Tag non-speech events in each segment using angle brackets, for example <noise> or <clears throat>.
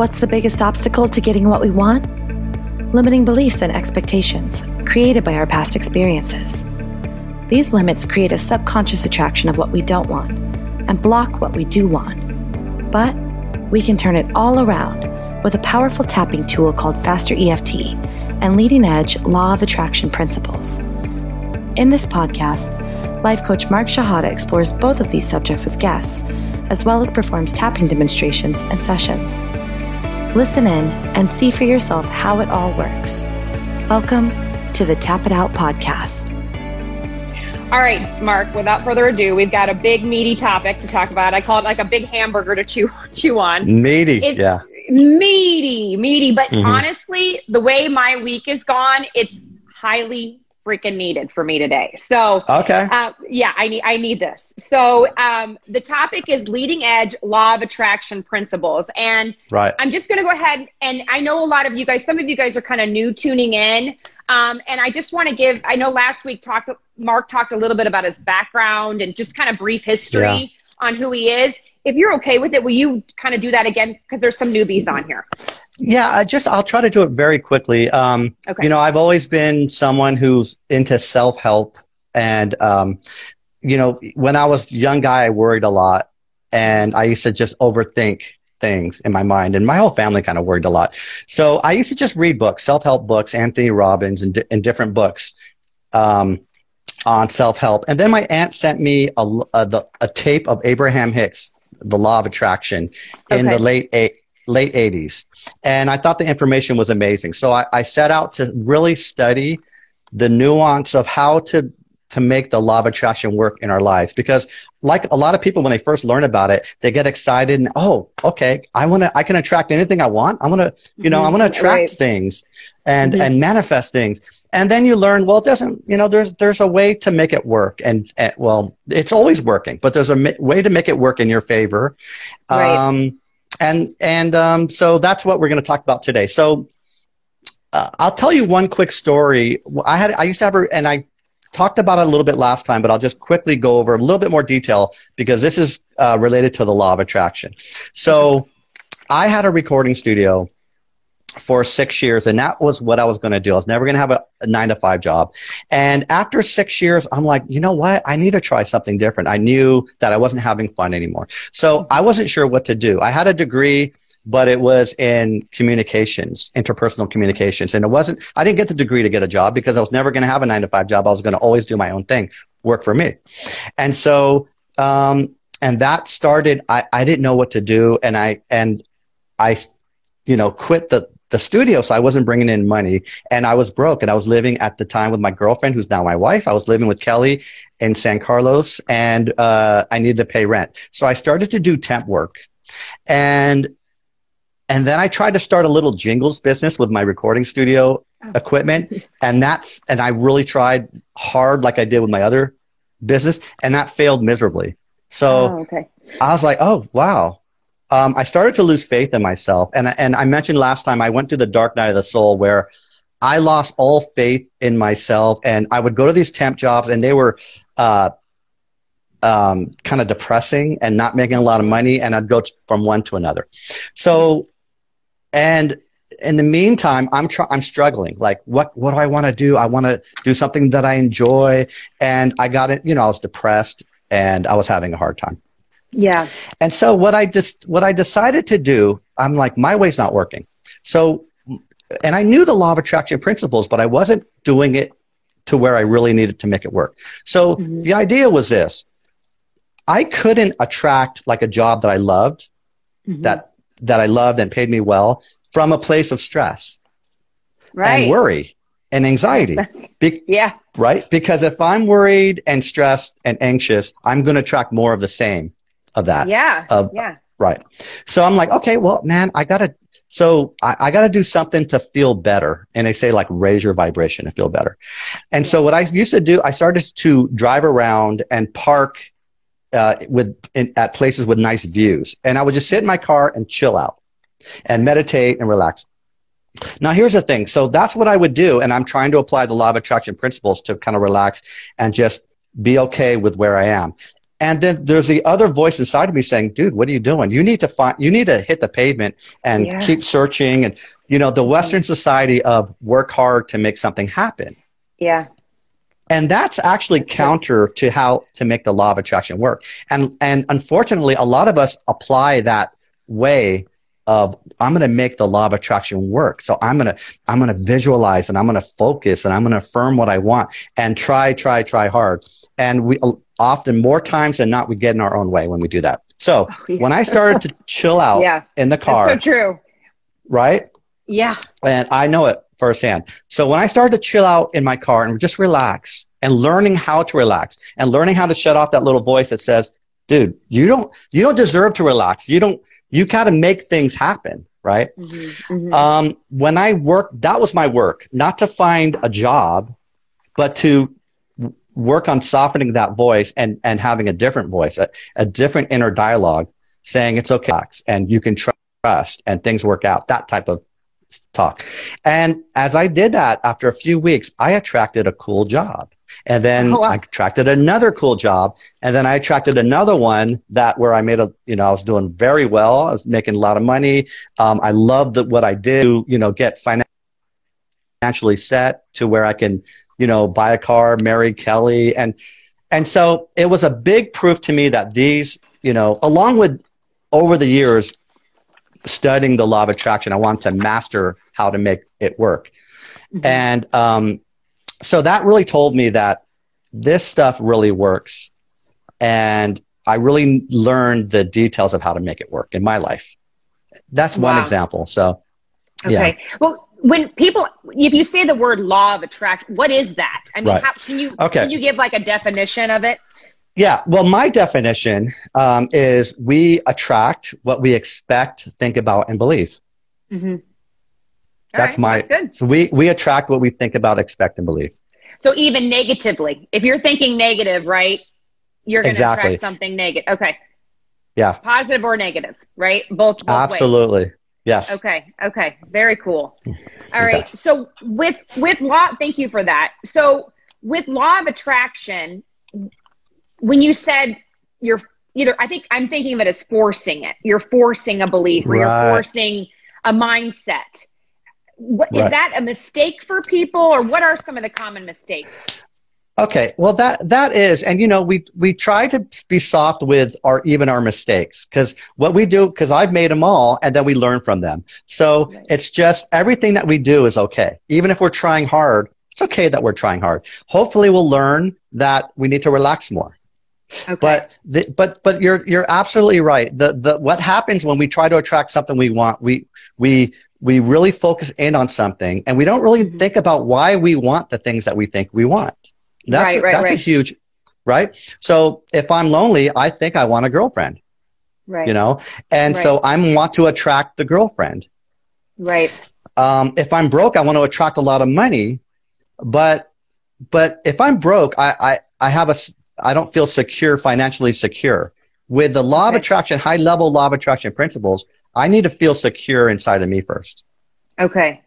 What's the biggest obstacle to getting what we want? Limiting beliefs and expectations created by our past experiences. These limits create a subconscious attraction of what we don't want and block what we do want. But we can turn it all around with a powerful tapping tool called Faster EFT and leading edge law of attraction principles. In this podcast, life coach Mark Shahada explores both of these subjects with guests, as well as performs tapping demonstrations and sessions. Listen in and see for yourself how it all works. Welcome to the Tap It Out podcast. All right, Mark, without further ado, we've got a big meaty topic to talk about. I call it like a big hamburger to chew <laughs> chew on. Meaty, it's yeah. Meaty, meaty. But mm-hmm. honestly, the way my week is gone, it's highly freaking needed for me today. So okay, uh, yeah, I need I need this. So um, the topic is leading edge law of attraction principles, and right. I'm just going to go ahead and I know a lot of you guys. Some of you guys are kind of new tuning in, um, and I just want to give. I know last week talked Mark talked a little bit about his background and just kind of brief history yeah. on who he is. If you're okay with it, will you kind of do that again? Because there's some newbies on here. Yeah, I just I'll try to do it very quickly. Um, okay. You know, I've always been someone who's into self help, and um, you know, when I was a young guy, I worried a lot, and I used to just overthink things in my mind, and my whole family kind of worried a lot. So I used to just read books, self help books, Anthony Robbins, and, and different books. Um, on self help, and then my aunt sent me a, a, the, a tape of Abraham Hicks, The Law of Attraction, in okay. the late eight, late 80s. And I thought the information was amazing. So I, I set out to really study the nuance of how to to make the law of attraction work in our lives because like a lot of people when they first learn about it they get excited and oh okay i want to i can attract anything i want i want to you know mm-hmm. i want to attract right. things and mm-hmm. and manifest things and then you learn well it doesn't you know there's there's a way to make it work and, and well it's always working but there's a ma- way to make it work in your favor right. um and and um, so that's what we're going to talk about today. So uh, I'll tell you one quick story. I had I used to have a, and I talked about it a little bit last time, but I'll just quickly go over a little bit more detail because this is uh, related to the law of attraction. So I had a recording studio for six years, and that was what I was going to do. I was never going to have a, a, nine to five job. And after six years, I'm like, you know what? I need to try something different. I knew that I wasn't having fun anymore. So I wasn't sure what to do. I had a degree, but it was in communications, interpersonal communications. And it wasn't, I didn't get the degree to get a job because I was never going to have a nine to five job. I was going to always do my own thing, work for me. And so, um, and that started, I, I didn't know what to do. And I, and I, you know, quit the, the studio, so I wasn't bringing in money, and I was broke, and I was living at the time with my girlfriend, who's now my wife. I was living with Kelly in San Carlos, and uh, I needed to pay rent, so I started to do temp work, and and then I tried to start a little jingles business with my recording studio oh. equipment, and that and I really tried hard, like I did with my other business, and that failed miserably. So oh, okay. I was like, oh wow, um, I started to lose faith in myself. And, and I mentioned last time I went to the dark night of the soul where I lost all faith in myself. And I would go to these temp jobs and they were uh, um, kind of depressing and not making a lot of money. And I'd go from one to another. So, and in the meantime, I'm tr- I'm struggling. Like, what what do I want to do? I want to do something that I enjoy, and I got it. You know, I was depressed and I was having a hard time. Yeah. And so what I just what I decided to do, I'm like, my way's not working. So and I knew the law of attraction principles, but I wasn't doing it to where I really needed to make it work. So mm-hmm. the idea was this. I couldn't attract like a job that I loved, mm-hmm. that that I loved and paid me well from a place of stress right. and worry and anxiety. <laughs> Be- yeah. Right? Because if I'm worried and stressed and anxious, I'm going to attract more of the same of that. Yeah. Of, yeah. Right. So I'm like, okay, well, man, I gotta, so I, I gotta do something to feel better. And they say like raise your vibration to feel better. And so what I used to do, I started to drive around and park uh, with in, at places with nice views, and I would just sit in my car and chill out, and meditate and relax. Now, here's the thing. So that's what I would do, and I'm trying to apply the law of attraction principles to kind of relax and just be okay with where I am And then there's the other voice inside of me saying, dude, what are you doing? You need to find, you need to hit the pavement and yeah. keep searching. And, you know, the Western society of work hard to make something happen. Yeah. And that's actually counter to how to make the law of attraction work. And, and unfortunately, a lot of us apply that way of I'm going to make the law of attraction work. So I'm going to I'm going to visualize and I'm going to focus and I'm going to affirm what I want and try try try hard. And we often more times than not we get in our own way when we do that. So oh, yeah. when I started to <laughs> chill out yeah, in the car, so true, right? Yeah, and I know it firsthand. So when I started to chill out in my car and just relax and learning how to relax and learning how to shut off that little voice that says, "Dude, you don't you don't deserve to relax. You don't you got to make things happen." Right. Mm-hmm, mm-hmm. Um, when I worked, that was my work, not to find a job, but to work on softening that voice and, and having a different voice, a, a different inner dialogue saying it's okay and you can trust and things work out, that type of talk. And as I did that after a few weeks, I attracted a cool job. And then oh, wow. I attracted another cool job. And then I attracted another one that where I made a, you know, I was doing very well. I was making a lot of money. Um, I loved what I did, you know, get financially set to where I can you know, buy a car, marry Kelly. And, and so it was a big proof to me that these, you know, along with over the years studying the law of attraction, I wanted to master how to make it work. Mm-hmm. And um, so that really told me that this stuff really works. And I really learned the details of how to make it work in my life. That's wow. one example. So, okay. Yeah. Well, when people if you say the word law of attraction what is that i mean right. how, can you okay. can you give like a definition of it yeah well my definition um, is we attract what we expect think about and believe mm-hmm. that's right. my that's so we we attract what we think about expect and believe so even negatively if you're thinking negative right you're going to exactly. attract something negative okay yeah positive or negative right both, both absolutely ways. Yes. Okay. Okay. Very cool. All right. Okay. So with with law, thank you for that. So with law of attraction, when you said you're either, I think I'm thinking of it as forcing it. You're forcing a belief, or right. you're forcing a mindset. What, right. Is that a mistake for people, or what are some of the common mistakes? Okay, well that that is, and you know, we we try to be soft with our even our mistakes because what we do, because I've made them all, and then we learn from them. So right. it's just everything that we do is okay, even if we're trying hard. It's okay that we're trying hard. Hopefully, we'll learn that we need to relax more. Okay. But the, but but you're you're absolutely right. The the what happens when we try to attract something we want, we we we really focus in on something, and we don't really mm-hmm. think about why we want the things that we think we want. That's, right, right, that's right. a huge, right? So if I'm lonely, I think I want a girlfriend. Right. You know, and right. so I want to attract the girlfriend. Right. Um, if I'm broke, I want to attract a lot of money, but but if I'm broke, I I, I have a I don't feel secure financially secure. With the law okay. of attraction, high level law of attraction principles, I need to feel secure inside of me first. Okay.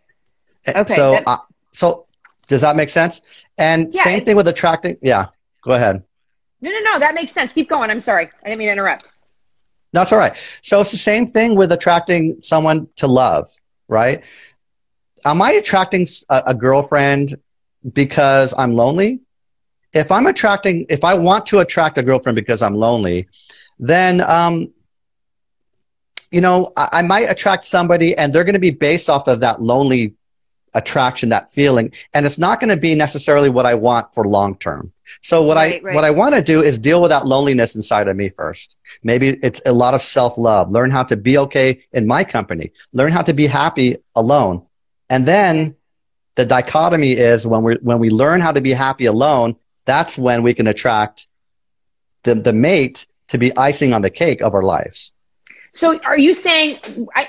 Okay. So, uh, so does that make sense? And yeah, same thing with attracting. Yeah, go ahead. No, no, no. That makes sense. Keep going. I'm sorry. I didn't mean to interrupt. That's all right. So it's the same thing with attracting someone to love, right? Am I attracting a, a girlfriend because I'm lonely? If I'm attracting, if I want to attract a girlfriend because I'm lonely, then, um, you know, I, I might attract somebody and they're going to be based off of that lonely attraction, that feeling. And it's not going to be necessarily what I want for long term. So what right, I, right. what I want to do is deal with that loneliness inside of me first. Maybe it's a lot of self love. Learn how to be okay in my company. Learn how to be happy alone. And then the dichotomy is when we when we learn how to be happy alone, that's when we can attract the, the mate to be icing on the cake of our lives. So are you saying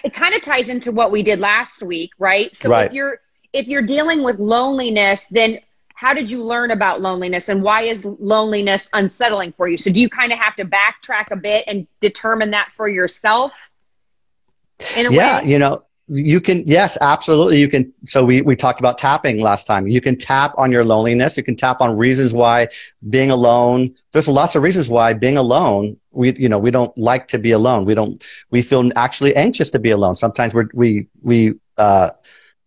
it kind of ties into what we did last week, right? So right. if you're if you're dealing with loneliness, then how did you learn about loneliness and why is loneliness unsettling for you? So do you kind of have to backtrack a bit and determine that for yourself? In a yeah, way? you know, you can yes absolutely you can so we, we talked about tapping last time you can tap on your loneliness you can tap on reasons why being alone there's lots of reasons why being alone we you know we don't like to be alone we don't we feel actually anxious to be alone sometimes we're, we we uh,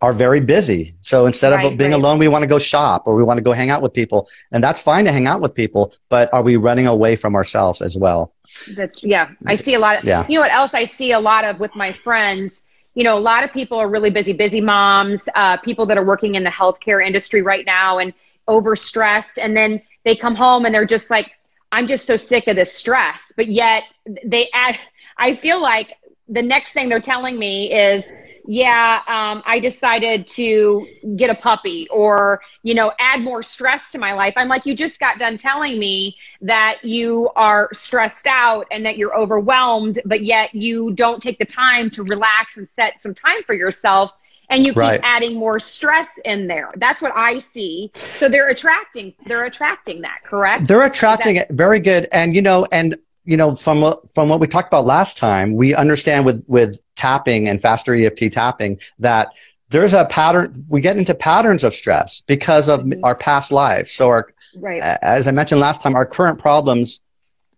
are very busy so instead right, of being right. alone we want to go shop or we want to go hang out with people and that's fine to hang out with people but are we running away from ourselves as well that's yeah i see a lot of yeah. you know what else i see a lot of with my friends you know, a lot of people are really busy, busy moms, uh, people that are working in the healthcare industry right now and overstressed. And then they come home and they're just like, I'm just so sick of this stress. But yet they add, I feel like the next thing they're telling me is, yeah, um, I decided to get a puppy or, you know, add more stress to my life. I'm like, you just got done telling me that you are stressed out and that you're overwhelmed, but yet you don't take the time to relax and set some time for yourself. And you keep right. adding more stress in there. That's what I see. So they're attracting, they're attracting that, correct? They're attracting it. Very good. And, you know, and you know, from from what we talked about last time, we understand with with tapping and faster EFT tapping that there's a pattern. We get into patterns of stress because of mm-hmm. our past lives. So our, right. as I mentioned last time, our current problems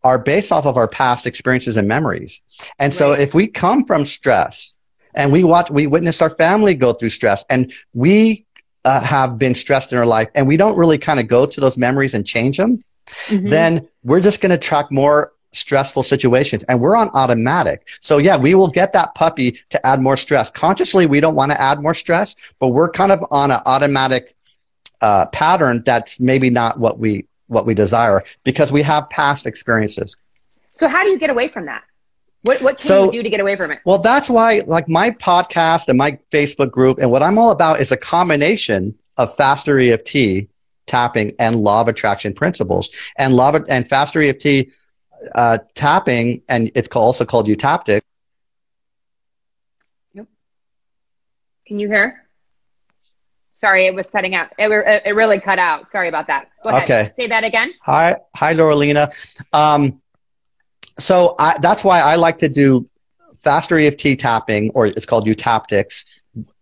are based off of our past experiences and memories. And right. so if we come from stress and we watch, we witnessed our family go through stress and we uh, have been stressed in our life and we don't really kind of go to those memories and change them, mm-hmm. then we're just going to track more stressful situations and we're on automatic. So yeah, we will get that puppy to add more stress. Consciously, we don't want to add more stress, but we're kind of on an automatic uh, pattern that's maybe not what we what we desire because we have past experiences. So how do you get away from that? What what can so, you do to get away from it? Well, that's why like my podcast and my Facebook group and what I'm all about is a combination of faster EFT tapping and law of attraction principles. And law of, and faster EFT uh, tapping, and it's also called eutaptic. Yep. Can you hear? Sorry, it was cutting out. It, it really cut out. Sorry about that. Go ahead. Okay. Say that again. Hi, hi, Laurelina. Um, so I, that's why I like to do faster EFT tapping, or it's called eutaptics,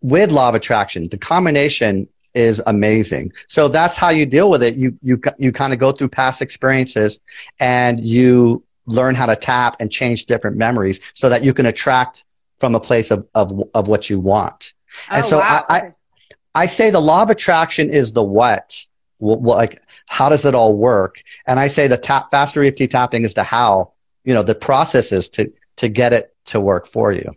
with law of attraction. The combination is amazing. So that's how you deal with it. You, you, you kind of go through past experiences and you learn how to tap and change different memories so that you can attract from a place of, of, of what you want. And oh, so wow. I, I, I say the law of attraction is the what. Well, like, how does it all work? And I say the tap, faster EFT tapping is the how, you know, the processes to, to get it to work for you.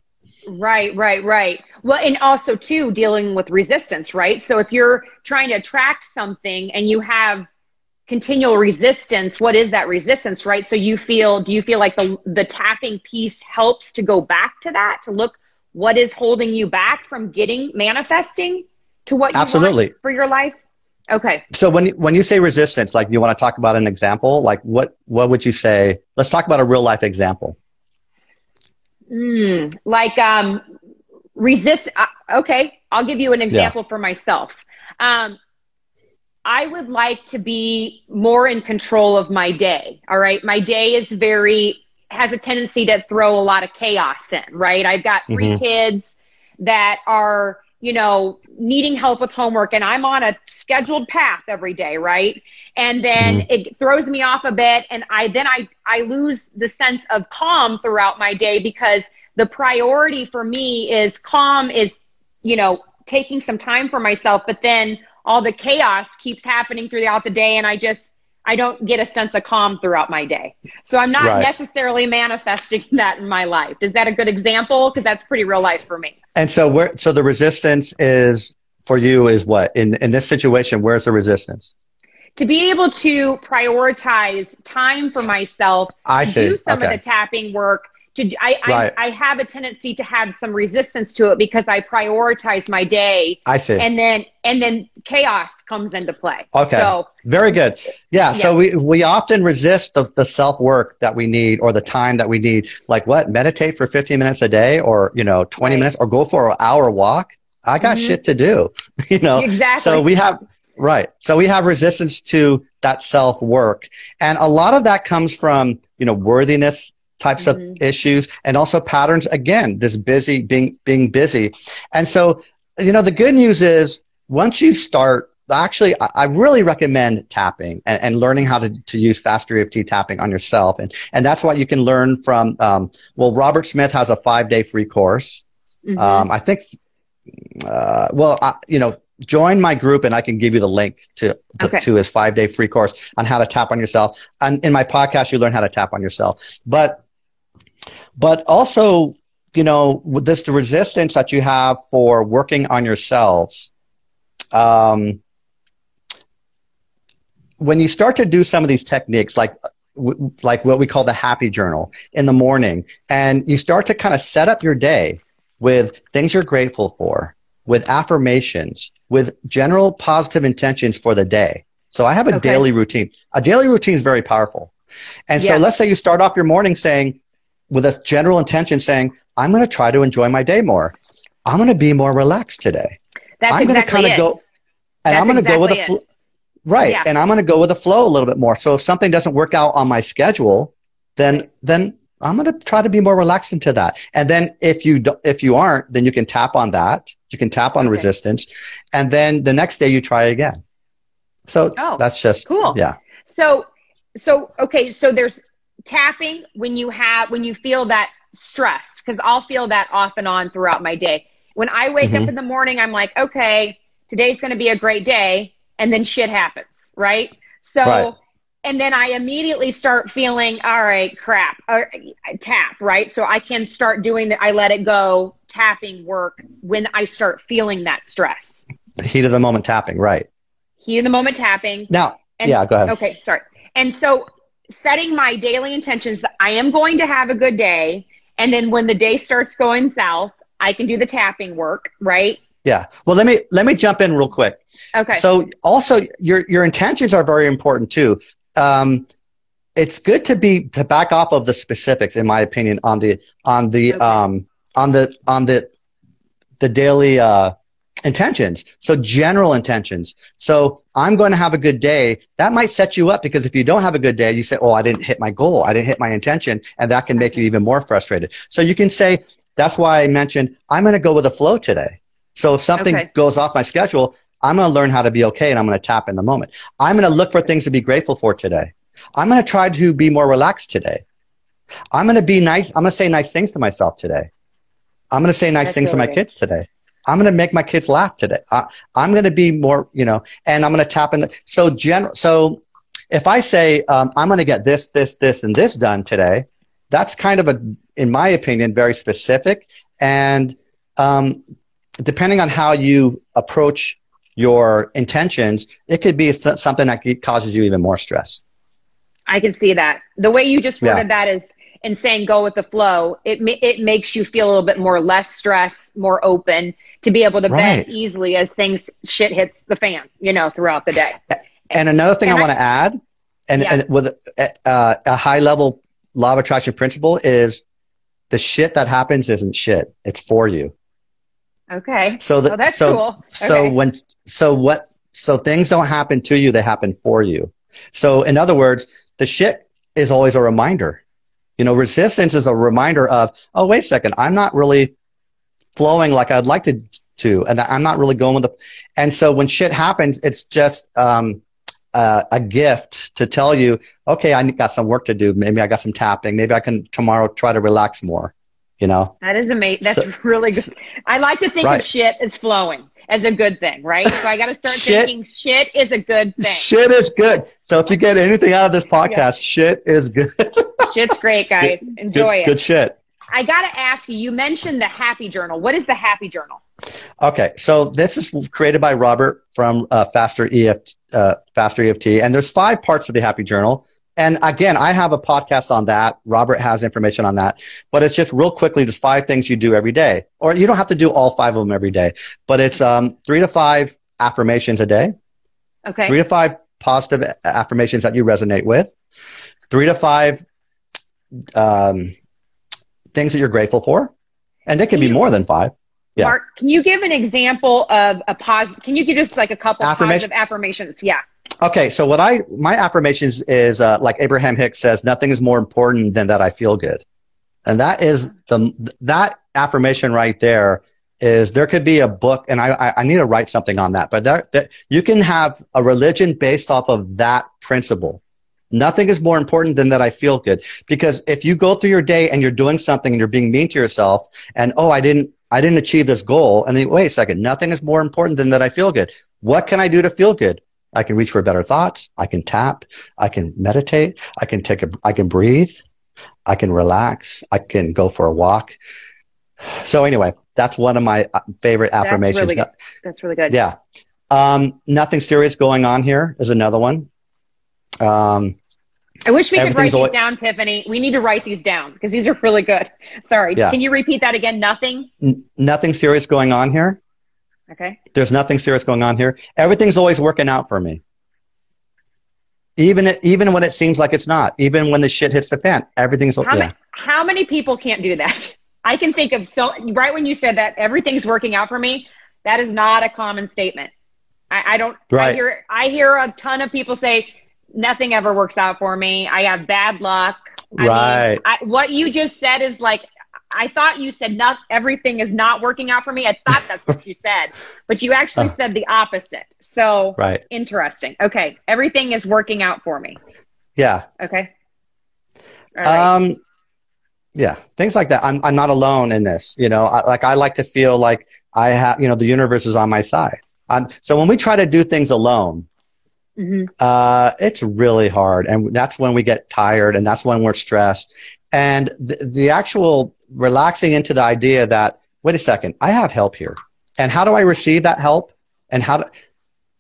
Right, right, right. Well, and also too dealing with resistance, right? So if you're trying to attract something and you have continual resistance, what is that resistance, right? So you feel, do you feel like the the tapping piece helps to go back to that to look what is holding you back from getting manifesting to what you Absolutely. want for your life? Okay. So when when you say resistance, like you want to talk about an example, like what what would you say? Let's talk about a real life example. Mm, like um, resist. Uh, okay, I'll give you an example yeah. for myself. Um, I would like to be more in control of my day. All right. My day is very, has a tendency to throw a lot of chaos in, right? I've got 3 mm-hmm. kids that are, you know, needing help with homework and I'm on a scheduled path every day, right? And then mm-hmm. it throws me off a bit and I then I I lose the sense of calm throughout my day because the priority for me is calm is, you know, taking some time for myself, but then all the chaos keeps happening throughout the day and I just I don't get a sense of calm throughout my day. So I'm not right. necessarily manifesting <laughs> that in my life. Is that a good example? Because that's pretty real life for me. And so where so the resistance is for you is what? In in this situation, where's the resistance? To be able to prioritize time for myself, I see. do some okay. of the tapping work, to I, right. I, I have a tendency to have some resistance to it because I prioritize my day. I see. And then and then chaos comes into play. Okay. So very good. Yeah. yeah. So we we often resist the, the self work that we need or the time that we need. Like what? Meditate for 15 minutes a day or you know 20 right. minutes or go for an hour walk. I got mm-hmm. shit to do. <laughs> you know. Exactly. So we have Right. So we have resistance to that self work. And a lot of that comes from, you know, worthiness types mm-hmm. of issues and also patterns again this busy being being busy and so you know the good news is once you start actually i really recommend tapping and, and, learning how to, to use faster eft tapping on yourself and and that's what you can learn from um, well robert smith has a five day free course mm-hmm. um, i think uh, well I, you know join my group and I can give you the link to, okay. to his five day free course on how to tap on yourself. And in my podcast, you learn how to tap on yourself. But, but also, you know, with this the resistance that you have for working on yourselves, um, when you start to do some of these techniques, like like what we call the happy journal in the morning, and you start to kind of set up your day with things you're grateful for, with affirmations, with general positive intentions for the day. So I have a okay. daily routine. A daily routine is very powerful. And so let's say you start off your morning saying, with a general intention saying, I'm going to try to enjoy my day more. I'm going to be more relaxed today. That's I'm exactly going to kind of go, and That's I'm going to exactly go with a flow. Right. Yeah. And I'm going to go with the flow a little bit more. So if something doesn't work out on my schedule, then, then I'm going to try to be more relaxed into that. And then if you, do, if you aren't, then you can tap on that you can tap on okay. resistance, and then the next day you try again. So oh, that's just cool. Yeah. So so okay, so there's tapping when you have when you feel that stress because I'll feel that off and on throughout my day. When I wake mm-hmm. up in the morning, I'm like, okay, today's going to be a great day, and then shit happens, right? So. Right and then I immediately start feeling, all right, crap, or tap, right? So I can start doing that. I let it go, tapping work when I start feeling that stress. The heat of the moment tapping, right? Heat of the moment tapping. Now, and, yeah, go ahead. Okay, sorry. And so setting my daily intentions that I am going to have a good day. And then when the day starts going south, I can do the tapping work, right? Yeah. Well, let me let me jump in real quick. Okay. So also your your intentions are very important too um, it's good to be to back off of the specifics, in my opinion, on the on the okay. um, on the on the the daily uh, intentions. So general intentions. So I'm going to have a good day. That might set you up because if you don't have a good day, you say, "Oh, I didn't hit my goal. I didn't hit my intention," and that can make you even more frustrated. So you can say, "That's why I mentioned I'm going to go with the flow today." So if something okay. goes off my schedule, I'm going to learn how to be okay and I'm going to tap in the moment. I'm going to look for things to be grateful for today. I'm going to try to be more relaxed today. I'm going to be nice. I'm going to say nice things to myself today. I'm going to say nice That's things to my kids today. I'm going to make my kids laugh today. I, am going to be more, you know, and I'm going to tap in. The, so general. So if I say um, I'm going to get this, this, this, and this done today, that's kind of a, in my opinion, very specific. And um, depending on how you approach your intentions, it could be something that causes you even more stress. I can see that. The way you just worded yeah. that is in saying go with the flow, it it makes you feel a little bit more less stress, more open to be able to right. bend easily as things shit hits the fan, you know, throughout the day. And another thing and I, want to add, and, yeah. and with uh, a high level law of attraction principle is the shit that happens isn't shit; it's for you. Okay. So oh, that's so, cool. So when, so what, so things don't happen to you, they happen for you. So in other words, the shit is always a reminder. You know, resistance is a reminder of, oh, wait a second, I'm not really flowing like I'd like to, to, and I'm not really going with the, and so when shit happens, it's just, um, uh, a gift to tell you, okay, I got some work to do. Maybe I got some tapping. Maybe I can tomorrow try to relax more you know? That is amazing that's so, really good. i like to think right. of shit as flowing as a good thing right? So i got to start shit, thinking shit is a good thing. Shit is good. So if you get anything out of this podcast yeah. shit is good. Shit's great guys. Enjoy good, it. good shit i got to ask you you mentioned the happy journal what is the happy journal okay so this is created by robert from uh, faster eft uh, faster eft and there's five parts of the happy journal and again, I have a podcast on that. Robert has information on that, but it's just real quickly, there's five things you do every day, or you don't have to do all five of them every day, but it's um, three to five affirmations a day. Okay. Three to five positive affirmations that you resonate with. Three to five um, things that you're grateful for, and it can, can be you, more than five. Yeah. Mark, can you give an example of a positive? Can you give just like a couple Affirmation? positive affirmations? Yeah. Okay, so what I my affirmations is uh, like Abraham Hicks says, nothing is more important than that I feel good. And that is the, that affirmation right there is there could be a book and I, I need to write something on that, but there, there, you can have a religion based off of that principle. Nothing is more important than that I feel good. Because if you go through your day and you're doing something and you're being mean to yourself and, oh, I didn't, I didn't achieve this goal. And then, wait a second, nothing is more important than that I feel good. What can I do to feel good? I can reach for better thoughts. I can tap. I can meditate. I can take a, I can breathe. I can relax. I can go for a walk. So anyway, that's one of my uh, favorite affirmations. That's really good. That's really good. Yeah. Um, nothing serious going on here is another one. Um, I wish we could write these down, Tiffany. We need to write these down because these are really good. Sorry. Yeah. Can you repeat that again? Nothing? N- nothing serious going on here. Okay. There's nothing serious going on here. Everything's always working out for me. Even even when it seems like it's not. Even when the shit hits the fan, everything's how yeah. Ma- how many people can't do that? I can think of so right when you said that everything's working out for me. That is not a common statement. I, I don't. Right. I hear I hear a ton of people say nothing ever works out for me. I have bad luck. I right. Mean, I, what you just said is like, I thought you said not everything is not working out for me. I thought that's what you <laughs> said, but you actually uh, said the opposite. So right. interesting. Okay. Everything is working out for me. Yeah. Okay. Um, yeah, things like that. I'm, I'm not alone in this, you know, I, like I like to feel like I have, you know, the universe is on my side. Um, so when we try to do things alone, Mm-hmm. Uh, it's really hard. And that's when we get tired and that's when we're stressed. And the, the actual relaxing into the idea that, wait a second, I have help here. And how do I receive that help? And how do,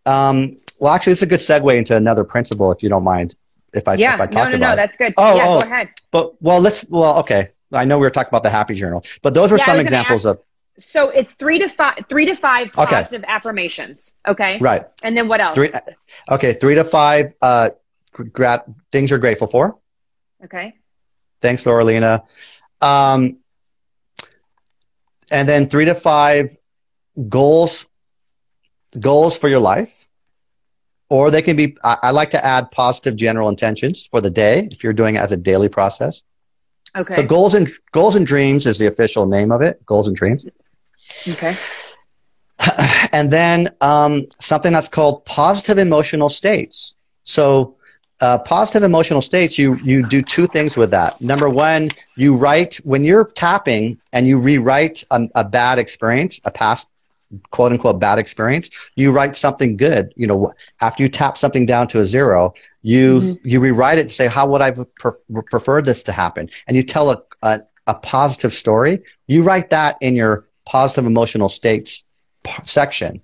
um, well, actually, it's a good segue into another principle, if you don't mind. If I, yeah, if I talk no, no, about no, that's good. Oh, yeah, oh, go ahead. But, well, let's, well, okay. I know we were talking about the happy journal, but those were yeah, some examples ask, of, so it's three to five three to five positive okay. affirmations okay right and then what else three, okay three to five uh grat- things you're grateful for okay thanks Laurelina. um and then three to five goals goals for your life or they can be I, I like to add positive general intentions for the day if you're doing it as a daily process Okay. So goals and goals and dreams is the official name of it. Goals and dreams. Okay. <sighs> And then um, something that's called positive emotional states. So uh, positive emotional states, you you do two things with that. Number one, you write when you're tapping and you rewrite a, a bad experience, a past quote unquote bad experience, you write something good. You know, after you tap something down to a zero, you mm-hmm. you rewrite it to say how would I pre- prefer this to happen, and you tell a, a a positive story. You write that in your positive emotional states section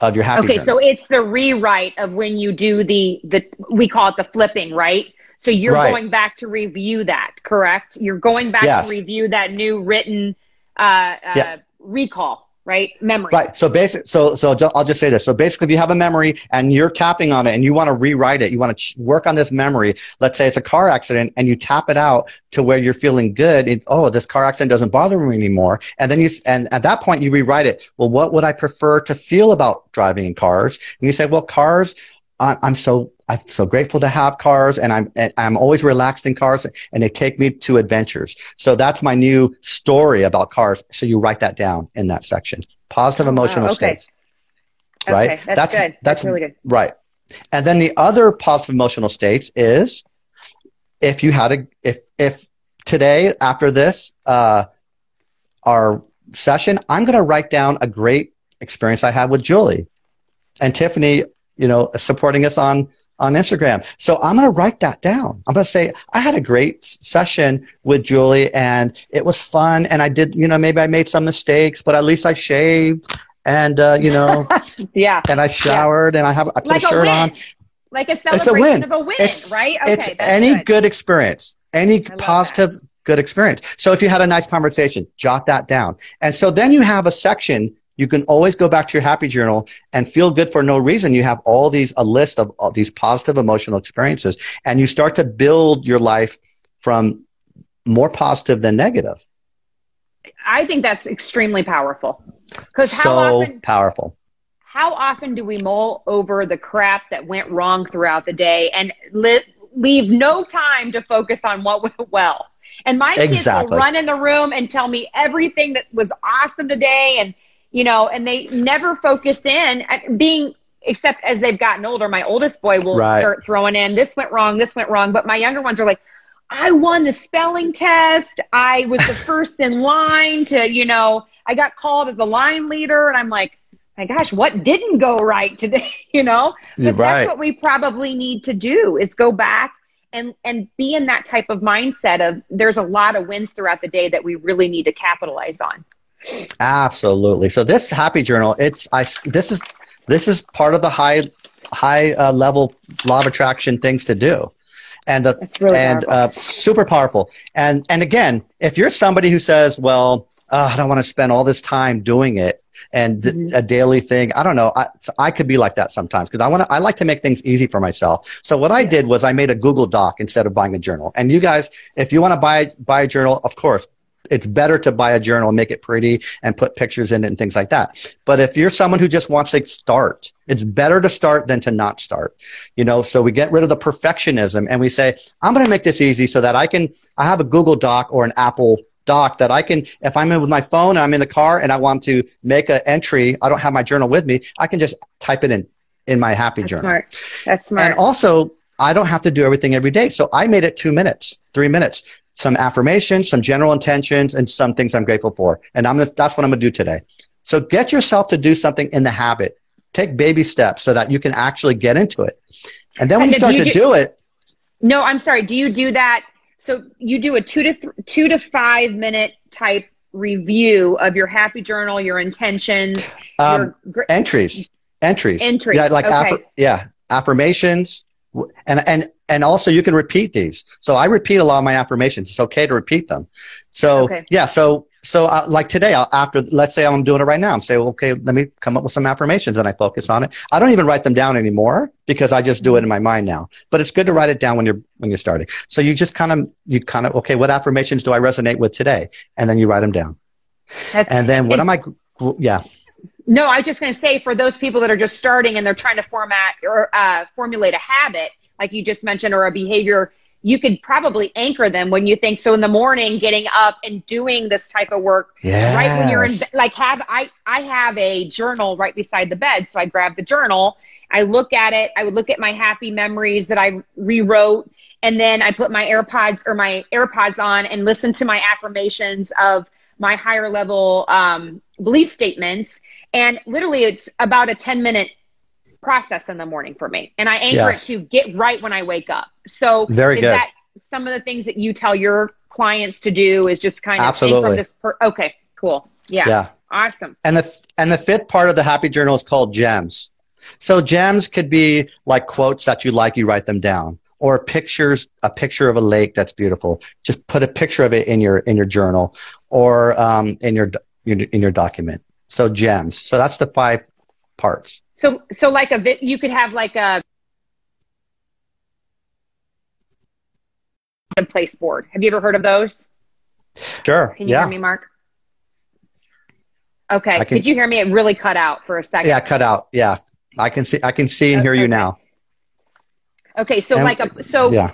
of your happy okay journal. so it's the rewrite of when you do the the we call it the flipping right so you're right. going back to review that correct you're going back yes. to review that new written uh, uh, yeah. recall right? Memory. Right. So basic. So so I'll just say this. So basically, if you have a memory and you're tapping on it and you want to rewrite it, you want to work on this memory. Let's say it's a car accident and you tap it out to where you're feeling good. It, oh, this car accident doesn't bother me anymore. And then you and at that point you rewrite it. Well, what would I prefer to feel about driving in cars? And you say, well, cars. I'm so I'm so grateful to have cars and I'm, I'm always relaxed in cars and they take me to adventures. So that's my new story about cars. So you write that down in that section. Positive oh, emotional wow. okay. states. Right? Okay, that's, that's good. That's, that's really good. Right. And then the other positive emotional states is if you had a, if, if today after this, uh, our session, I'm going to write down a great experience I had with Julie and Tiffany, you know, supporting us on on Instagram. So I'm going to write that down. I'm going to say, I had a great session with Julie and it was fun. And I did, you know, maybe I made some mistakes, but at least I shaved and, uh, you know, <laughs> yeah. And I showered yeah. and I have, I put like a shirt a on. Like a celebration it's a win. of a win, it's, right? Okay, it's any good. good. experience, any positive that. good experience. So if you had a nice conversation, jot that down. And so then you have a section you can always go back to your happy journal and feel good for no reason. You have all these, a list of all these positive emotional experiences and you start to build your life from more positive than negative. I think that's extremely powerful. Because so often, powerful. How often do we mull over the crap that went wrong throughout the day and li- leave no time to focus on what went well? And my kids will run in the room and tell me everything that was awesome today. And, you know, and they never focus in uh, being, except as they've gotten older, my oldest boy will right. start throwing in, this went wrong, this went wrong. But my younger ones are like, I won the spelling test. I was the first in line to, you know, I got called as a line leader. And I'm like, my gosh, what didn't go right today? <laughs> you know, but right. that's what we probably need to do is go back and and be in that type of mindset of there's a lot of wins throughout the day that we really need to capitalize on. Absolutely. So this happy journal, it's I this is this is part of the high high uh, level law of attraction things to do and the, really and uh, super powerful. And and again, if you're somebody who says, "Well, uh, I don't want to spend all this time doing it," and mm-hmm. a daily thing, I don't know. I, I could be like that sometimes because I want to. I like to make things easy for myself. So what I did was I made a Google Doc instead of buying a journal. And you guys, if you want to buy buy a journal, of course, it's better to buy a journal, and make it pretty, and put pictures in it and things like that. But if you're someone who just wants to start, it's better to start than to not start. You know, so we get rid of the perfectionism and we say, I'm going to make this easy so that I can, I have a Google Doc or an Apple doc that I can, if I'm in with my phone and I'm in the car and I want to make an entry, I don't have my journal with me, I can just type it in in my happy That's journal. Smart. That's smart. And also, I don't have to do everything every day. So I made it two minutes, three minutes some affirmations, some general intentions, and some things I'm grateful for. And I'm gonna, that's what I'm going to do today. So get yourself to do something in the habit. Take baby steps so that you can actually get into it. And then when and you start you to do, do it. No, I'm sorry. Do you do that? So you do a two to th- two to five minute type review of your happy journal, your intentions, um, your entries, entries, entries. Yeah, like okay. affir- yeah, affirmations, and and and also you can repeat these. So I repeat a lot of my affirmations. It's okay to repeat them. So okay. yeah, so so uh, like today, I'll, after let's say I'm doing it right now, I'm saying, okay, let me come up with some affirmations, and I focus on it. I don't even write them down anymore because I just do it in my mind now. But it's good to write it down when you're when you're starting. So you just kind of you kind of okay, what affirmations do I resonate with today, and then you write them down. That's, and then what am I? Yeah. No, I was just going to say for those people that are just starting and they're trying to format or uh, formulate a habit, like you just mentioned, or a behavior, you could probably anchor them when you think so in the morning, getting up and doing this type of work yes. right when you're in like have I I have a journal right beside the bed, so I grab the journal, I look at it, I would look at my happy memories that I rewrote, and then I put my AirPods or my AirPods on and listen to my affirmations of my higher level um, belief statements and literally, it's about a 10 minute process in the morning for me. And I anchor yes. it to get right when I wake up. So, very good. That some of the things that you tell your clients to do is just kind of Absolutely. this. Per- okay, cool. Yeah. Yeah. Awesome. And the and the fifth part of the happy journal is called gems. So gems could be like quotes that you like, you write them down, or pictures, a picture of a lake that's beautiful. Just put a picture of it in your in your journal or um, in your in your document. So gems. So that's the five parts. So so like a you could have like a place board. Have you ever heard of those? Sure. Can you yeah. hear me, Mark? Okay. Can, Did you hear me? It really cut out for a second. Yeah, cut out. Yeah. I can see I can see and hear you now. Okay, so and, like a so yeah.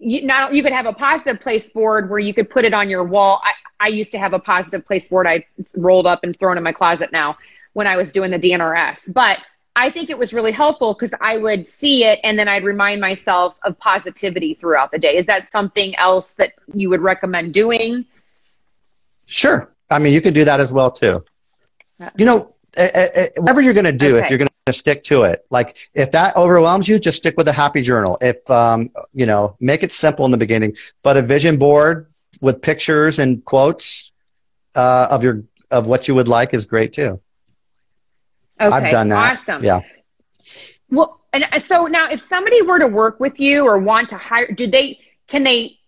You, now you could have a positive place board where you could put it on your wall. I, I used to have a positive place board I rolled up and thrown in my closet now when I was doing the DNRS. But I think it was really helpful because I would see it and then I'd remind myself of positivity throughout the day. Is that something else that you would recommend doing? Sure. I mean, you could do that as well too. You know, eh, eh, eh, whatever you're going to do, okay. if you're going to stick to it, like if that overwhelms you, just stick with a happy journal. If, um, you know, make it simple in the beginning, but a vision board, with pictures and quotes uh, of your of what you would like is great too. Okay, I've done that. Awesome. Yeah. Well, and uh, so now, if somebody were to work with you or want to hire, do they can they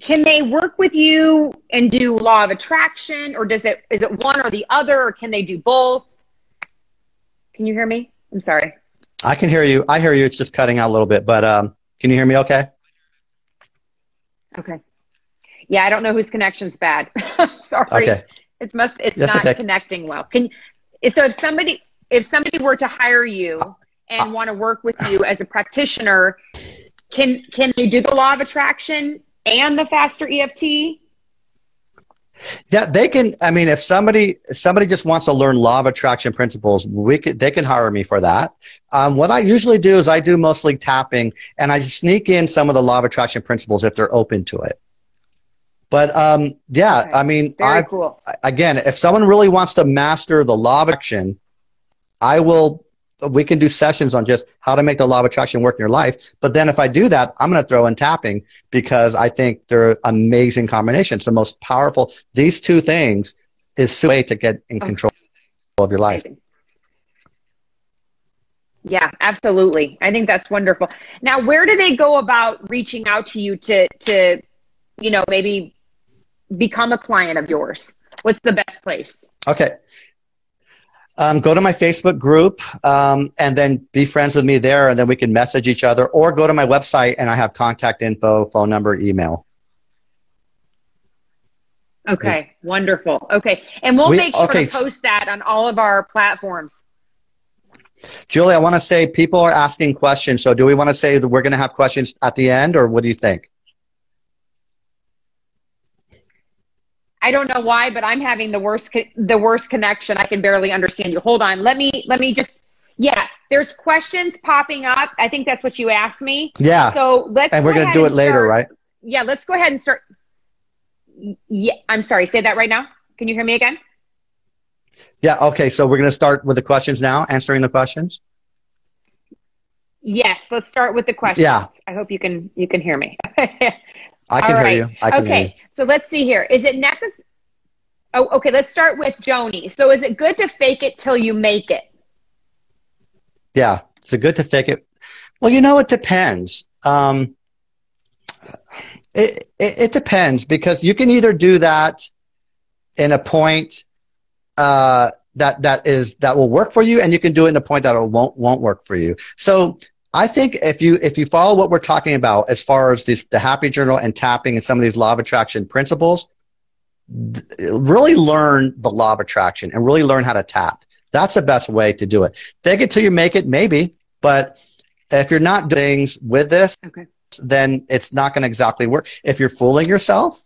can they work with you and do law of attraction, or does it is it one or the other, or can they do both? Can you hear me? I'm sorry. I can hear you. I hear you. It's just cutting out a little bit, but um, can you hear me? Okay. Okay. Yeah, I don't know whose connection's bad. <laughs> Sorry. Okay. It must it's That's not okay. connecting well. Can so if somebody if somebody were to hire you and uh, want to work with you as a practitioner, can can you do the law of attraction and the faster EFT? Yeah, they can. I mean, if somebody somebody just wants to learn law of attraction principles, we could, they can hire me for that. Um, what I usually do is I do mostly tapping, and I sneak in some of the law of attraction principles if they're open to it. But um, yeah, okay. I mean, I cool. again, if someone really wants to master the law of attraction, I will we can do sessions on just how to make the law of attraction work in your life. But then if I do that, I'm going to throw in tapping because I think they're amazing combinations. The most powerful, these two things is a way to get in control of your life. Yeah, absolutely. I think that's wonderful. Now, where do they go about reaching out to you to, to, you know, maybe become a client of yours? What's the best place? Okay um, go to my Facebook group um, and then be friends with me there, and then we can message each other, or go to my website and I have contact info, phone number, email. Okay, yeah. wonderful. Okay, and we'll we, make sure okay. to post that on all of our platforms. Julie, I want to say people are asking questions. So, do we want to say that we're going to have questions at the end, or what do you think? I don't know why, but I'm having the worst the worst connection. I can barely understand you. Hold on. Let me let me just yeah, there's questions popping up. I think that's what you asked me. Yeah. So let's And we're going to do it later, start. right? Yeah, let's go ahead and start Yeah, I'm sorry. Say that right now. Can you hear me again? Yeah, okay. So we're going to start with the questions now, answering the questions. Yes, let's start with the questions. Yeah. I hope you can you can hear me. <laughs> I can hear you. I can okay, hear you. so let's see here. Is it necessary? Oh, okay. Let's start with Joni. So, is it good to fake it till you make it? Yeah, it's a good to fake it. Well, you know, it depends. Um, it, it, it depends because you can either do that in a point uh, that that is that will work for you, and you can do it in a point that won't won't work for you. So I think if you if you follow what we're talking about as far as this, the happy journal and tapping and some of these law of attraction principles, th- really learn the law of attraction and really learn how to tap. That's the best way to do it. Fake it till you make it, maybe, but if you're not doing things with this, okay. then it's not going to exactly work. If you're fooling yourself,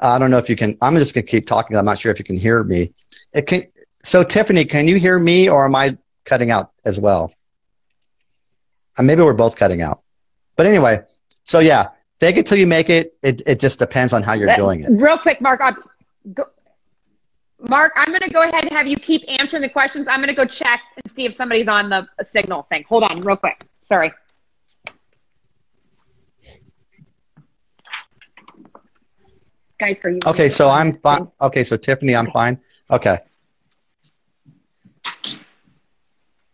I don't know if you can. I'm just going to keep talking. I'm not sure if you can hear me. It can. So Tiffany, can you hear me, or am I cutting out as well? And maybe we're both cutting out. But anyway, so yeah, fake it till you make it. It, it just depends on how you're doing it. Real quick, Mark. i go, Mark, I'm going to go ahead and have you keep answering the questions. I'm going to go check and see if somebody's on the signal thing. Hold on, real quick. Sorry. Guys, are you? Okay, so I'm fine. Okay, so Tiffany, I'm fine. Okay.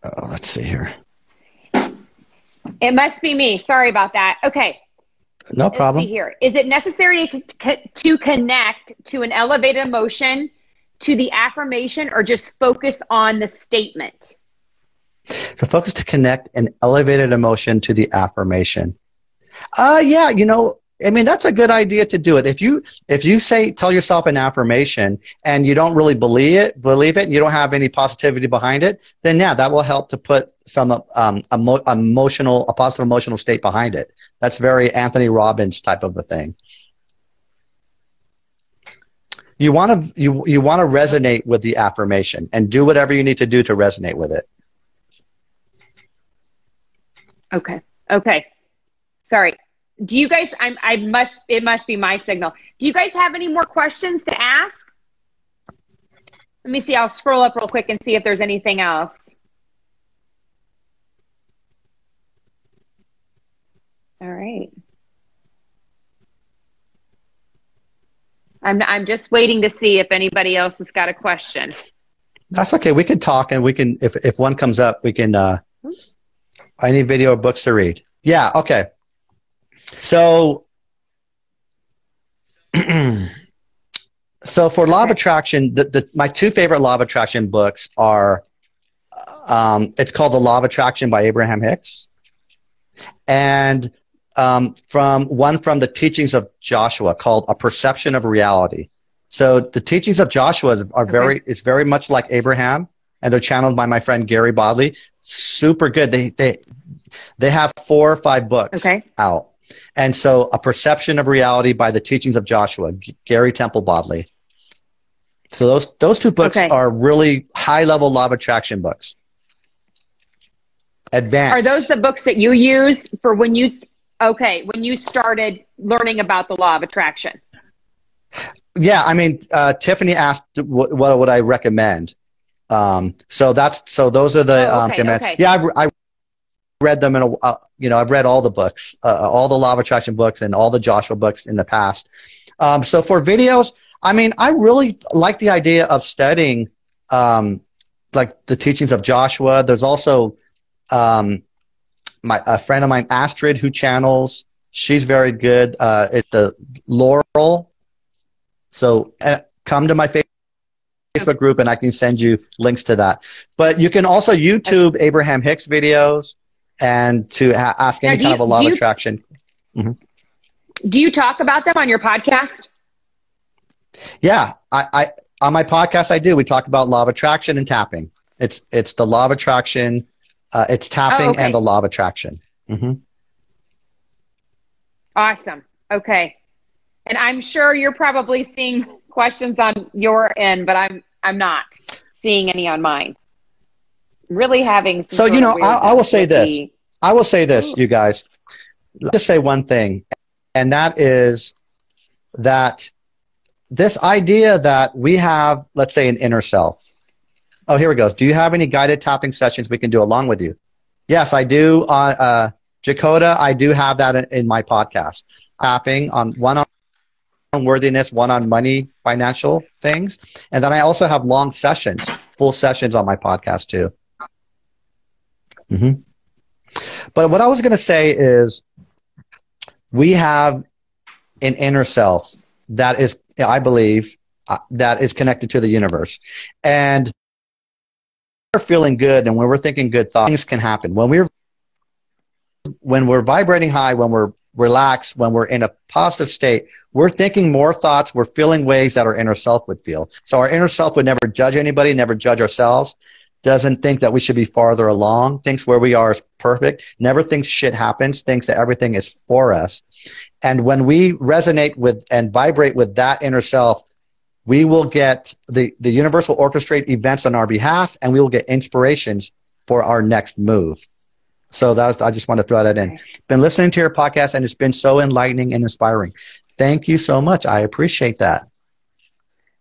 Oh, let's see here. It must be me. Sorry about that. Okay. No problem. here. Is it necessary to connect to an elevated emotion to the affirmation or just focus on the statement? So focus to connect an elevated emotion to the affirmation. Uh yeah, you know, I mean, that's a good idea to do it. If you if you say tell yourself an affirmation and you don't really believe it, believe it, and you don't have any positivity behind it, then yeah, that will help to put some um, emo- emotional, a positive emotional state behind it. That's very Anthony Robbins type of a thing. You want to you you want to resonate with the affirmation and do whatever you need to do to resonate with it. Okay. Okay. Sorry do you guys I'm, i must it must be my signal. Do you guys have any more questions to ask? Let me see i'll scroll up real quick and see if there's anything else. All right. I'm i'm just waiting to see if anybody else has got a question. That's okay we can talk and we can if if one comes up we can uh need video or books to read. Yeah okay so, <clears throat> so for law of attraction, the, the, my two favorite law of attraction books are, um, it's called The Law of Attraction by Abraham Hicks, and um, from one from the teachings of Joshua called A Perception of Reality. So the teachings of Joshua are okay. very, it's very much like Abraham, and they're channeled by my friend Gary Bodley. Super good. They they they have four or five books okay. out And so, A Perception of Reality by the Teachings of Joshua, Gary Temple Bodley. So those those two books okay. are really high level law of attraction books. Advanced. Are those the books that you use for when you okay when you started learning about the law of attraction? Yeah, I mean, uh, Tiffany asked what, what would I recommend. Um, so that's so those are the oh, okay, um, okay. yeah I've, I read them in a uh, you know I've read all the books uh, all the law of attraction books and all the Joshua books in the past. Um, so for videos, I mean, I really like the idea of studying um, like the teachings of Joshua. There's also um, my a friend of mine, Astrid, who channels. She's very good. Uh, it's the Laurel. So uh, come to my Facebook group, and I can send you links to that. But you can also YouTube Abraham Hicks videos and to ha- ask any kind you, of a law of attraction. Mm-hmm. Do you talk about them on your podcast? Yeah, I, I on my podcast I do. We talk about law of attraction and tapping. It's it's the law of attraction. Uh, it's tapping oh, okay. and the law of attraction. Mm-hmm. Awesome. Okay, and I'm sure you're probably seeing questions on your end, but I'm I'm not seeing any on mine. Really having so you know I, I, will say this. I will say this, you guys. Let's just say one thing, and that is that this idea that we have, let's say, an inner self. Oh, here it goes. Do you have any guided tapping sessions we can do along with you? Yes, I do. On uh, uh, Jacoda, I do have that in, in my podcast. Tapping on one on worthiness, one on money, financial things, and then I also have long sessions, full sessions on my podcast too. Mm-hmm. But what I was going to say is, we have an inner self that is, I believe, uh, that is connected to the universe. And we're feeling good and when we're thinking good thoughts, things can happen. When we're when we're vibrating high, when we're relaxed, when we're in a positive state, we're thinking more thoughts, we're feeling ways that our inner self would feel. So our inner self would never judge anybody, never judge ourselves, doesn't think that we should be farther along, thinks where we are is perfect, never thinks shit happens, thinks that everything is for us. And when we resonate with and vibrate with that inner self, we will get the, the universe will orchestrate events on our behalf and we will get inspirations for our next move. So that was, I just want to throw that in. Been listening to your podcast and it's been so enlightening and inspiring. Thank you so much. I appreciate that.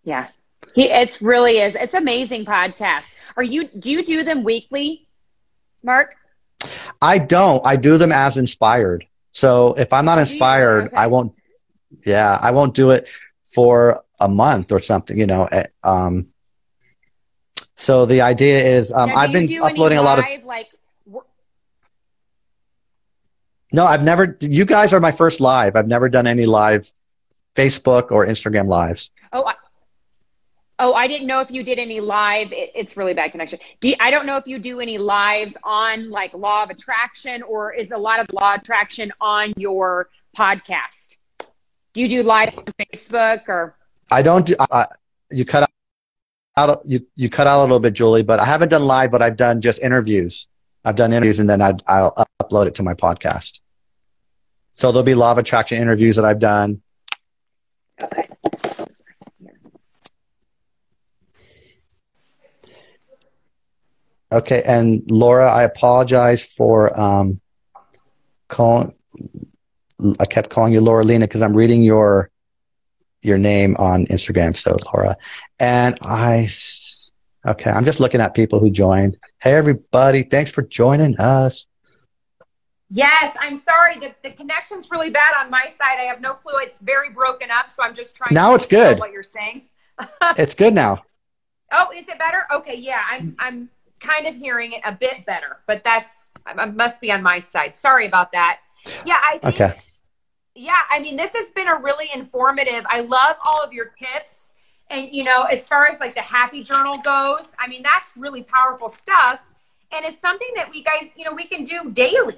Yeah. He, it's really is. It's amazing podcast. Are you, do you do them weekly, Mark? I don't. I do them as inspired. So if I'm not inspired, okay. I won't. Yeah, I won't do it for a month or something. You know. Eh, um, so the idea is, um, I've been uploading a lot of like. No, I've never. You guys are my first live. I've never done any live Facebook or Instagram lives. Oh, I, Oh, I didn't know if you did any live. It, it's really bad connection. Do you, I don't know if you do any lives on like law of attraction or is a lot of law of attraction on your podcast? Do you do live on Facebook or? I don't do. Uh, you cut out. You you cut out a little bit, Julie. But I haven't done live. But I've done just interviews. I've done interviews and then i I'll upload it to my podcast. So there'll be law of attraction interviews that I've done. Okay. Okay, and Laura, I apologize for um, calling. I kept calling you Laura Lena because I'm reading your your name on Instagram. So Laura, and I. Okay, I'm just looking at people who joined. Hey, everybody! Thanks for joining us. Yes, I'm sorry. The, the connection's really bad on my side. I have no clue. It's very broken up, so I'm just trying. Now it's good. What you're saying? <laughs> it's good now. Oh, is it better? Okay, yeah. I'm I'm kind of hearing it a bit better, but that's I must be on my side. Sorry about that. Yeah, I think, okay. Yeah, I mean, this has been a really informative. I love all of your tips, and you know, as far as like the happy journal goes, I mean, that's really powerful stuff, and it's something that we guys, you know, we can do daily.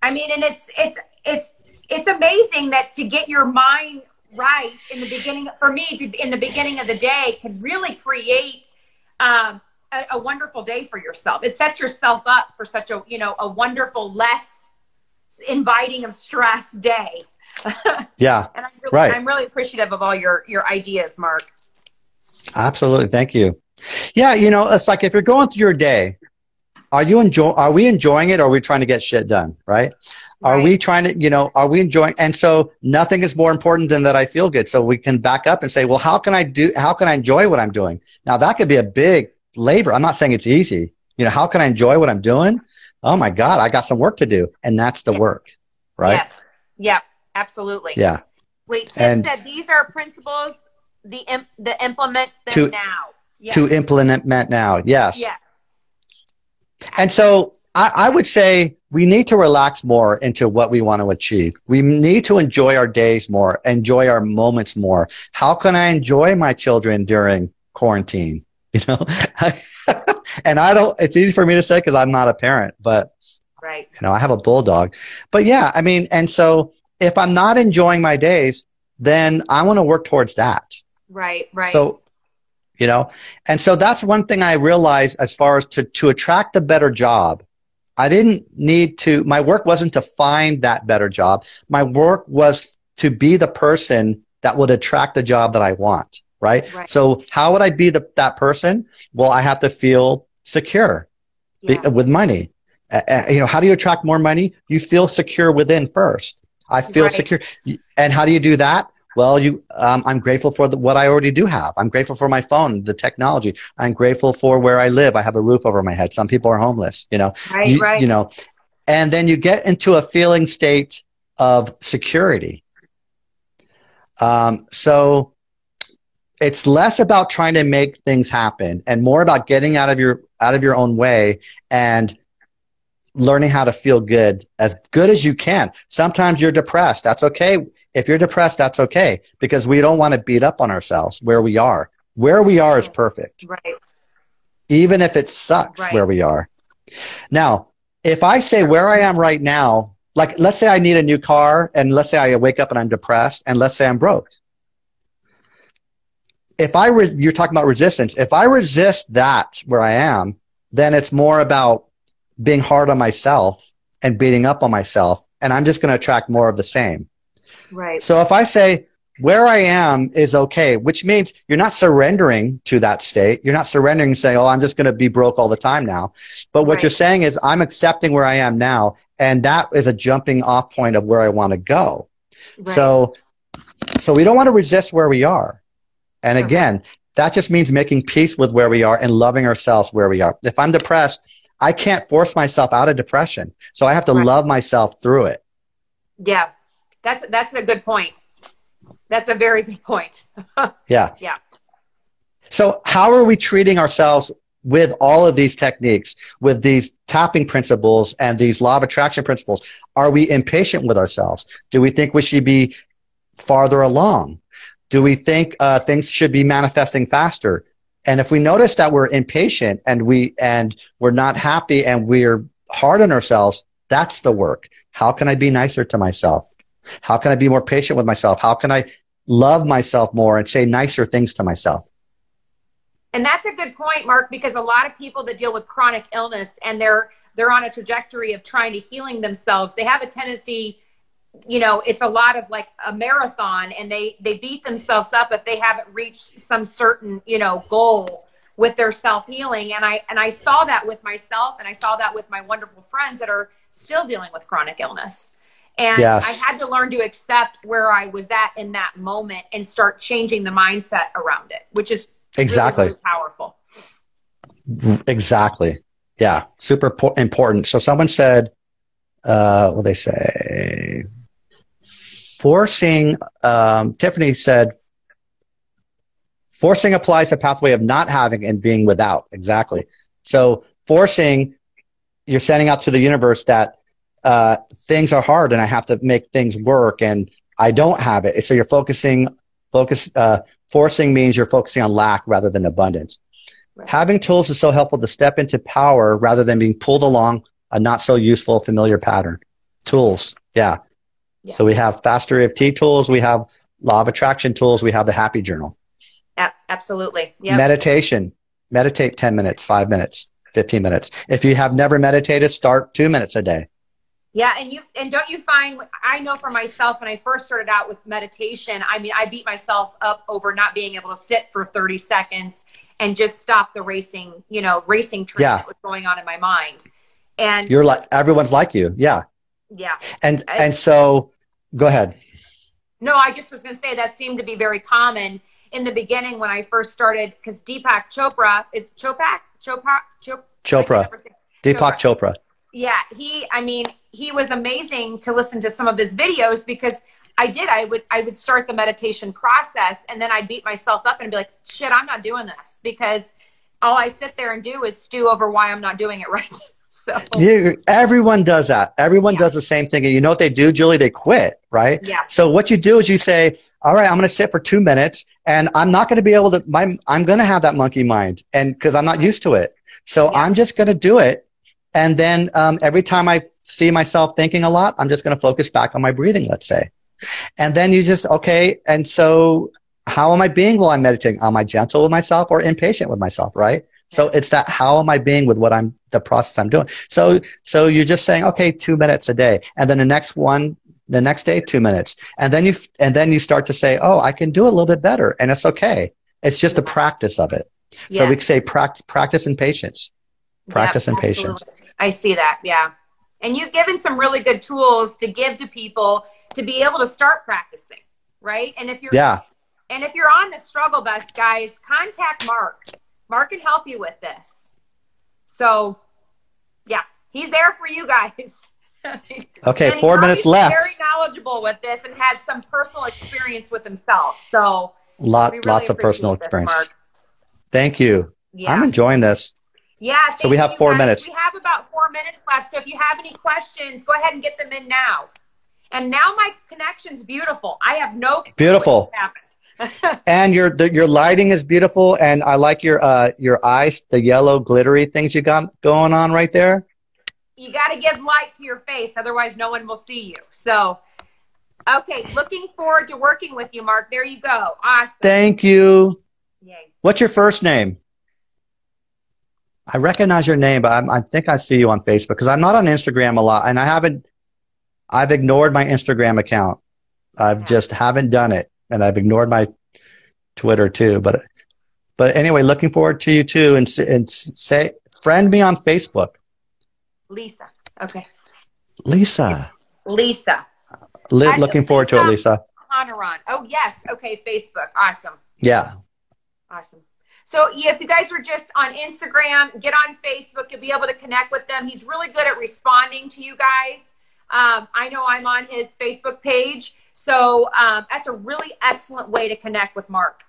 I mean, and it's it's it's it's amazing that to get your mind right in the beginning for me to in the beginning of the day can really create um, a, a, wonderful day for yourself. It sets yourself up for such a, you know, a wonderful, less inviting of stress day. <laughs> yeah. and I'm really, right. I'm really appreciative of all your, your ideas, Mark. Absolutely. Thank you. Yeah. You know, it's like if you're going through your day, are you enjoy, are we enjoying it or are we trying to get shit done? Right. Are we trying to, you know, are we enjoying? And so nothing is more important than that I feel good. So we can back up and say, well, how can I do, how can I enjoy what I'm doing? Now that could be a big labor. I'm not saying it's easy. You know, how can I enjoy what I'm doing? Oh my God, I got some work to do. And that's the work. Right. Yes. Yeah, absolutely. Yeah. Wait, Tim said these are principles the, imp- the implement them to, now. Yes. To implement now. Yes. Yes. And so I, I would say we need to relax more into what we want to achieve. We need to enjoy our days more, enjoy our moments more. How can I enjoy my children during quarantine? <laughs> You know, <laughs> and I don't, it's easy for me to say because I'm not a parent, but right. You know, I have a bulldog, but yeah, I mean, and so if I'm not enjoying my days, then I want to work towards that. Right. Right. So you know and so that's one thing i realized as far as to, to attract a better job i didn't need to my work wasn't to find that better job my work was to be the person that would attract the job that i want right, right. so how would i be the, that person well i have to feel secure yeah. be, with money uh, you know how do you attract more money you feel secure within first i feel right. secure and how do you do that well, you, um, I'm grateful for the, what I already do have. I'm grateful for my phone, the technology. I'm grateful for where I live. I have a roof over my head. Some people are homeless, you know, right, you, right. you know, and then you get into a feeling state of security. Um, so it's less about trying to make things happen and more about getting out of your out of your own way and learning how to feel good as good as you can. Sometimes you're depressed. That's okay. If you're depressed, that's okay because we don't want to beat up on ourselves where we are. Where we are is perfect. Right. Even if it sucks right. where we are. Now, if I say where I am right now, like let's say I need a new car and let's say I wake up and I'm depressed and let's say I'm broke. If I, re- you're talking about resistance. If I resist that where I am, then it's more about being hard on myself and beating up on myself, and I'm just going to attract more of the same. Right. So if I say where I am is okay, which means you're not surrendering to that state. You're not surrendering and saying, oh, I'm just going to be broke all the time now. But what right. you're saying is I'm accepting where I am now, and that is a jumping off point of where I want to go. Right. So, so we don't want to resist where we are. And again, that just means making peace with where we are and loving ourselves where we are. If I'm depressed, I can't force myself out of depression. So I have to right. love myself through it. Yeah. That's that's a good point. That's a very good point. <laughs> yeah. Yeah. So how are we treating ourselves with all of these techniques, with these tapping principles and these law of attraction principles? Are we impatient with ourselves? Do we think we should be farther along? Do we think uh, things should be manifesting faster? And if we notice that we're impatient and we and we're not happy and we're hard on ourselves, that's the work. How can I be nicer to myself? How can I be more patient with myself? How can I love myself more and say nicer things to myself? And that's a good point, Mark, because a lot of people that deal with chronic illness and they're they're on a trajectory of trying to healing themselves, they have a tendency you know it's a lot of like a marathon and they they beat themselves up if they haven't reached some certain you know goal with their self healing and i and i saw that with myself and i saw that with my wonderful friends that are still dealing with chronic illness. And yes. i had to learn to accept where i was at in that moment and start changing the mindset around it which is exactly. really, really powerful. Exactly. Yeah. Super important. So someone said uh, what they say forcing, um, Tiffany said, forcing applies a pathway of not having and being without. Exactly. So forcing, you're sending out to the universe that uh, things are hard and I have to make things work and I don't have it. So you're focusing, focus, uh, forcing means you're focusing on lack rather than abundance. Right. Having tools is so helpful to step into power rather than being pulled along a not so useful familiar pattern. Tools. Yeah. So we have faster EFT tools, we have law of attraction tools, we have the happy journal. Yeah, absolutely. Yep. Meditation. Meditate 10 minutes, five minutes, 15 minutes. If you have never meditated, start two minutes a day. Yeah, and you and don't you find I know for myself when I first started out with meditation, I mean I beat myself up over not being able to sit for 30 seconds and just stop the racing, you know, racing train yeah. that was going on in my mind. And you're like everyone's like you. Yeah. Yeah. And I, and so go ahead. No, I just was going to say that seemed to be very common in the beginning when I first started because Deepak Chopra is Chopak Chopra Chopra. Chopra. Deepak Chopra. Chopra. Yeah, he. I mean, he was amazing to listen to some of his videos because I did. I would I would start the meditation process and then I'd beat myself up and be like, "Shit, I'm not doing this," because all I sit there and do is stew over why I'm not doing it <laughs> right. So you, everyone does that. Everyone yeah. does the same thing, and you know what they do, Julie? They quit, right? Yeah. So what you do is you say, "All right, I'm going to sit for two minutes, and I'm not going to be able to. My, I'm going to have that monkey mind, and because I'm not used to it, so yeah. I'm just going to do it." And then um, every time I see myself thinking a lot, I'm just going to focus back on my breathing, let's say. And then you just, okay. And so how am I being while I'm meditating? Am I gentle with myself or impatient with myself? Right. So it's that how am I being with what I'm, the process I'm doing. So, so you're just saying, okay, two minutes a day. And then the next one, the next day, two minutes. And then you, and then you start to say, oh, I can do a little bit better. And it's okay. It's just a practice of it. So we say practice, practice and patience. Practice yep, and patience. I see that. Yeah. And you've given some really good tools to give to people to be able to start practicing, right? And if you're yeah, and if you're on the struggle bus, guys, contact Mark. Mark can help you with this. So, yeah, he's there for you guys. <laughs> okay, four minutes left. Very knowledgeable with this and had some personal experience with himself. So, lot really lots of personal this, experience. Mark. Thank you. Yeah. I'm enjoying this. Yeah. So we have four guys. minutes. We have about four minutes left. So if you have any questions, go ahead and get them in now. And now my connection's beautiful. I have no beautiful. <laughs> and your the, your lighting is beautiful, and I like your uh your eyes, the yellow glittery things you got going on right there. You got to give light to your face, otherwise no one will see you. So, okay, looking forward to working with you, Mark. There you go. Awesome. Thank you. Yay. What's your first name? I recognize your name, but I'm, i think I see you on Facebook because I'm not on Instagram a lot, and I haven't. I've ignored my Instagram account. I've just haven't done it, and I've ignored my Twitter too. But but anyway, looking forward to you too, and and say friend me on Facebook. Lisa. Okay. Lisa. Lisa. Li- looking forward Lisa to it, Lisa. Honoron. Oh yes. Okay. Facebook. Awesome. Yeah. Awesome. So if you guys are just on Instagram, get on Facebook. You'll be able to connect with them. He's really good at responding to you guys. Um, I know I'm on his Facebook page. So um, that's a really excellent way to connect with Mark.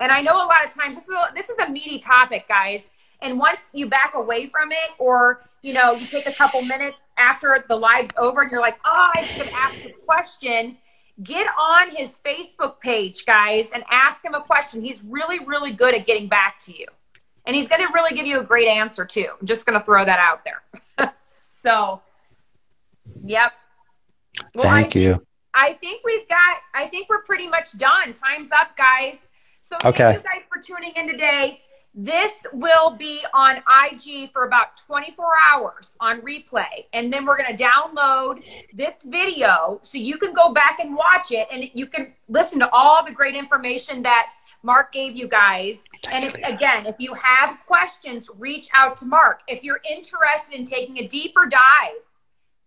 And I know a lot of times this is a, this is a meaty topic, guys. And once you back away from it, or you know, you take a couple minutes after the live's over, and you're like, "Oh, I should ask this question," get on his Facebook page, guys, and ask him a question. He's really, really good at getting back to you. And he's going to really give you a great answer, too. I'm just going to throw that out there. <laughs> so, yep. Well, Thank I, you. I think we've got, I think we're pretty much done. Time's up, guys. So, thank you guys for tuning in today. This will be on IG for about 24 hours on replay. And then we're going to download this video so you can go back and watch it and you can listen to all the great information that Mark gave you guys. And if, again, if you have questions, reach out to Mark. If you're interested in taking a deeper dive,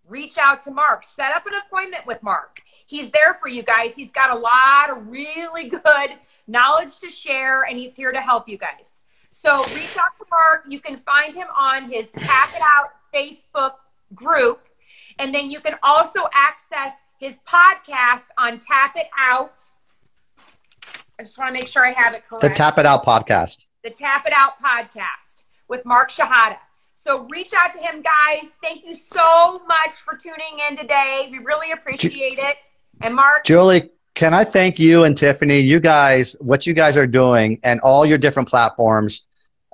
reach out to Mark. Set up an appointment with Mark. He's there for you guys. He's got a lot of really good knowledge to share, and he's here to help you guys. So reach out to Mark. You can find him on his Tap It Out Facebook group. And then you can also access his podcast on Tap It Out. I just want to make sure I have it correct. The Tap It Out podcast. The Tap It Out podcast with Mark Shahada. So reach out to him, guys. Thank you so much for tuning in today. We really appreciate it. And Mark. Julie, can I thank you and Tiffany? You guys, what you guys are doing, and all your different platforms.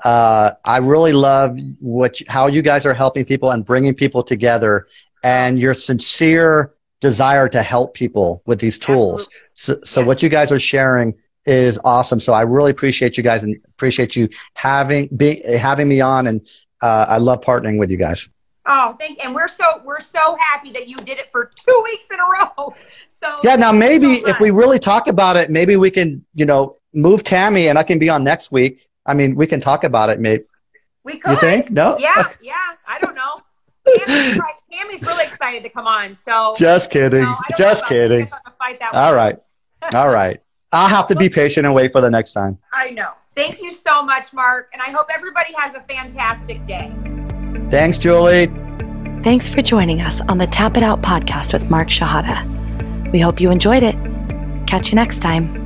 Uh, I really love what how you guys are helping people and bringing people together, and your sincere desire to help people with these tools. So, so yeah. what you guys are sharing is awesome. So I really appreciate you guys and appreciate you having be, having me on, and uh, I love partnering with you guys. Oh, thank and we're so we're so happy that you did it for two <laughs> weeks in a row. So yeah, now maybe so if we really talk about it, maybe we can you know move Tammy and I can be on next week. I mean, we can talk about it, maybe. We could. You think? No. Yeah, <laughs> yeah. I don't know. Tammy's, Tammy's really excited to come on. So just kidding. You know, Just kidding. All right. All right. I'll have to be patient and wait for the next time. I know. Thank you so much, Mark. And I hope everybody has a fantastic day. Thanks, Julie. Thanks for joining us on the Tap It Out podcast with Mark Shahada. We hope you enjoyed it. Catch you next time.